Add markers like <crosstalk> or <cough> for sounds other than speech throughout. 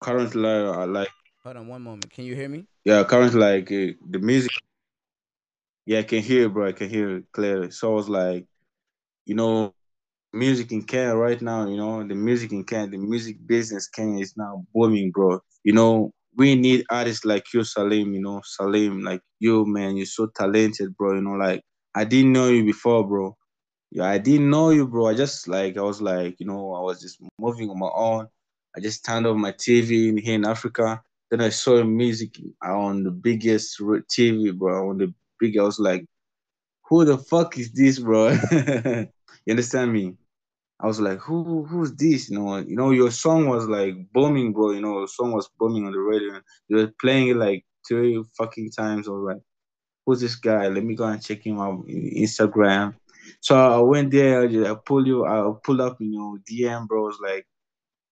currently uh, like Hold on one moment. Can you hear me? yeah, currently like uh, the music. Yeah, I can hear it, bro. I can hear it clearly. So I was like, you know, music in Kenya right now, you know, the music in Kenya, the music business Kenya is now booming, bro. You know, we need artists like you, Salim, you know, Salim, like you, man, you're so talented, bro. You know, like I didn't know you before, bro. Yeah, I didn't know you, bro. I just like I was like, you know, I was just moving on my own. I just turned on my TV in here in Africa. Then I saw music on the biggest TV, bro. On the big, I was like, who the fuck is this, bro? <laughs> you understand me? I was like, who who's this? You know, you know, your song was like booming, bro. You know, your song was booming on the radio. You were playing it like three fucking times. I was like, who's this guy? Let me go and check him out in Instagram. So I went there, I pull you, I pull up you know, DM, bro. I was like,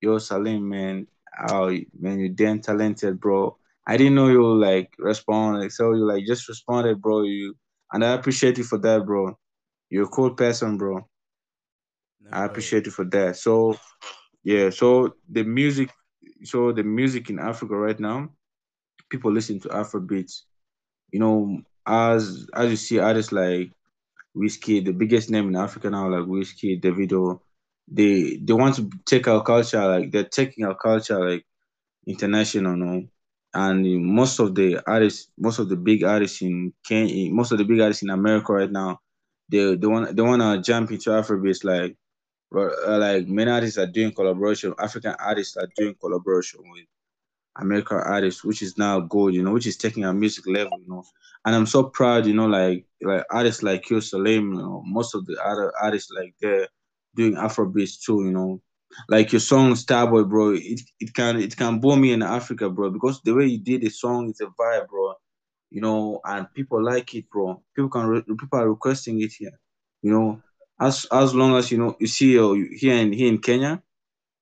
yo, Salim, man, oh, man, you're damn talented, bro. I didn't know you would, like respond, like so you like just responded, bro. You and I appreciate you for that, bro. You're a cool person, bro. No I appreciate you for that. So yeah, so the music, so the music in Africa right now, people listen to Afrobeats. You know, as as you see artists like Wizkid, the biggest name in Africa now, like Wizkid, Davido, they they want to take our culture, like they're taking our culture like international, no? And most of the artists, most of the big artists in Kenya, most of the big artists in America right now, they they want they want to jump into Afrobeats like uh, like many artists are doing collaboration. African artists are doing collaboration with American artists which is now gold, you know, which is taking our music level, you know. And I'm so proud, you know, like like artists like you, Salim, you know, most of the other artists like they're doing Afrobeats too, you know. Like your song Starboy, bro, it, it can it can boom me in Africa, bro, because the way you did the song is a vibe, bro. You know, and people like it, bro. People can re- people are requesting it here. You know, as as long as you know you see uh, here in here in Kenya,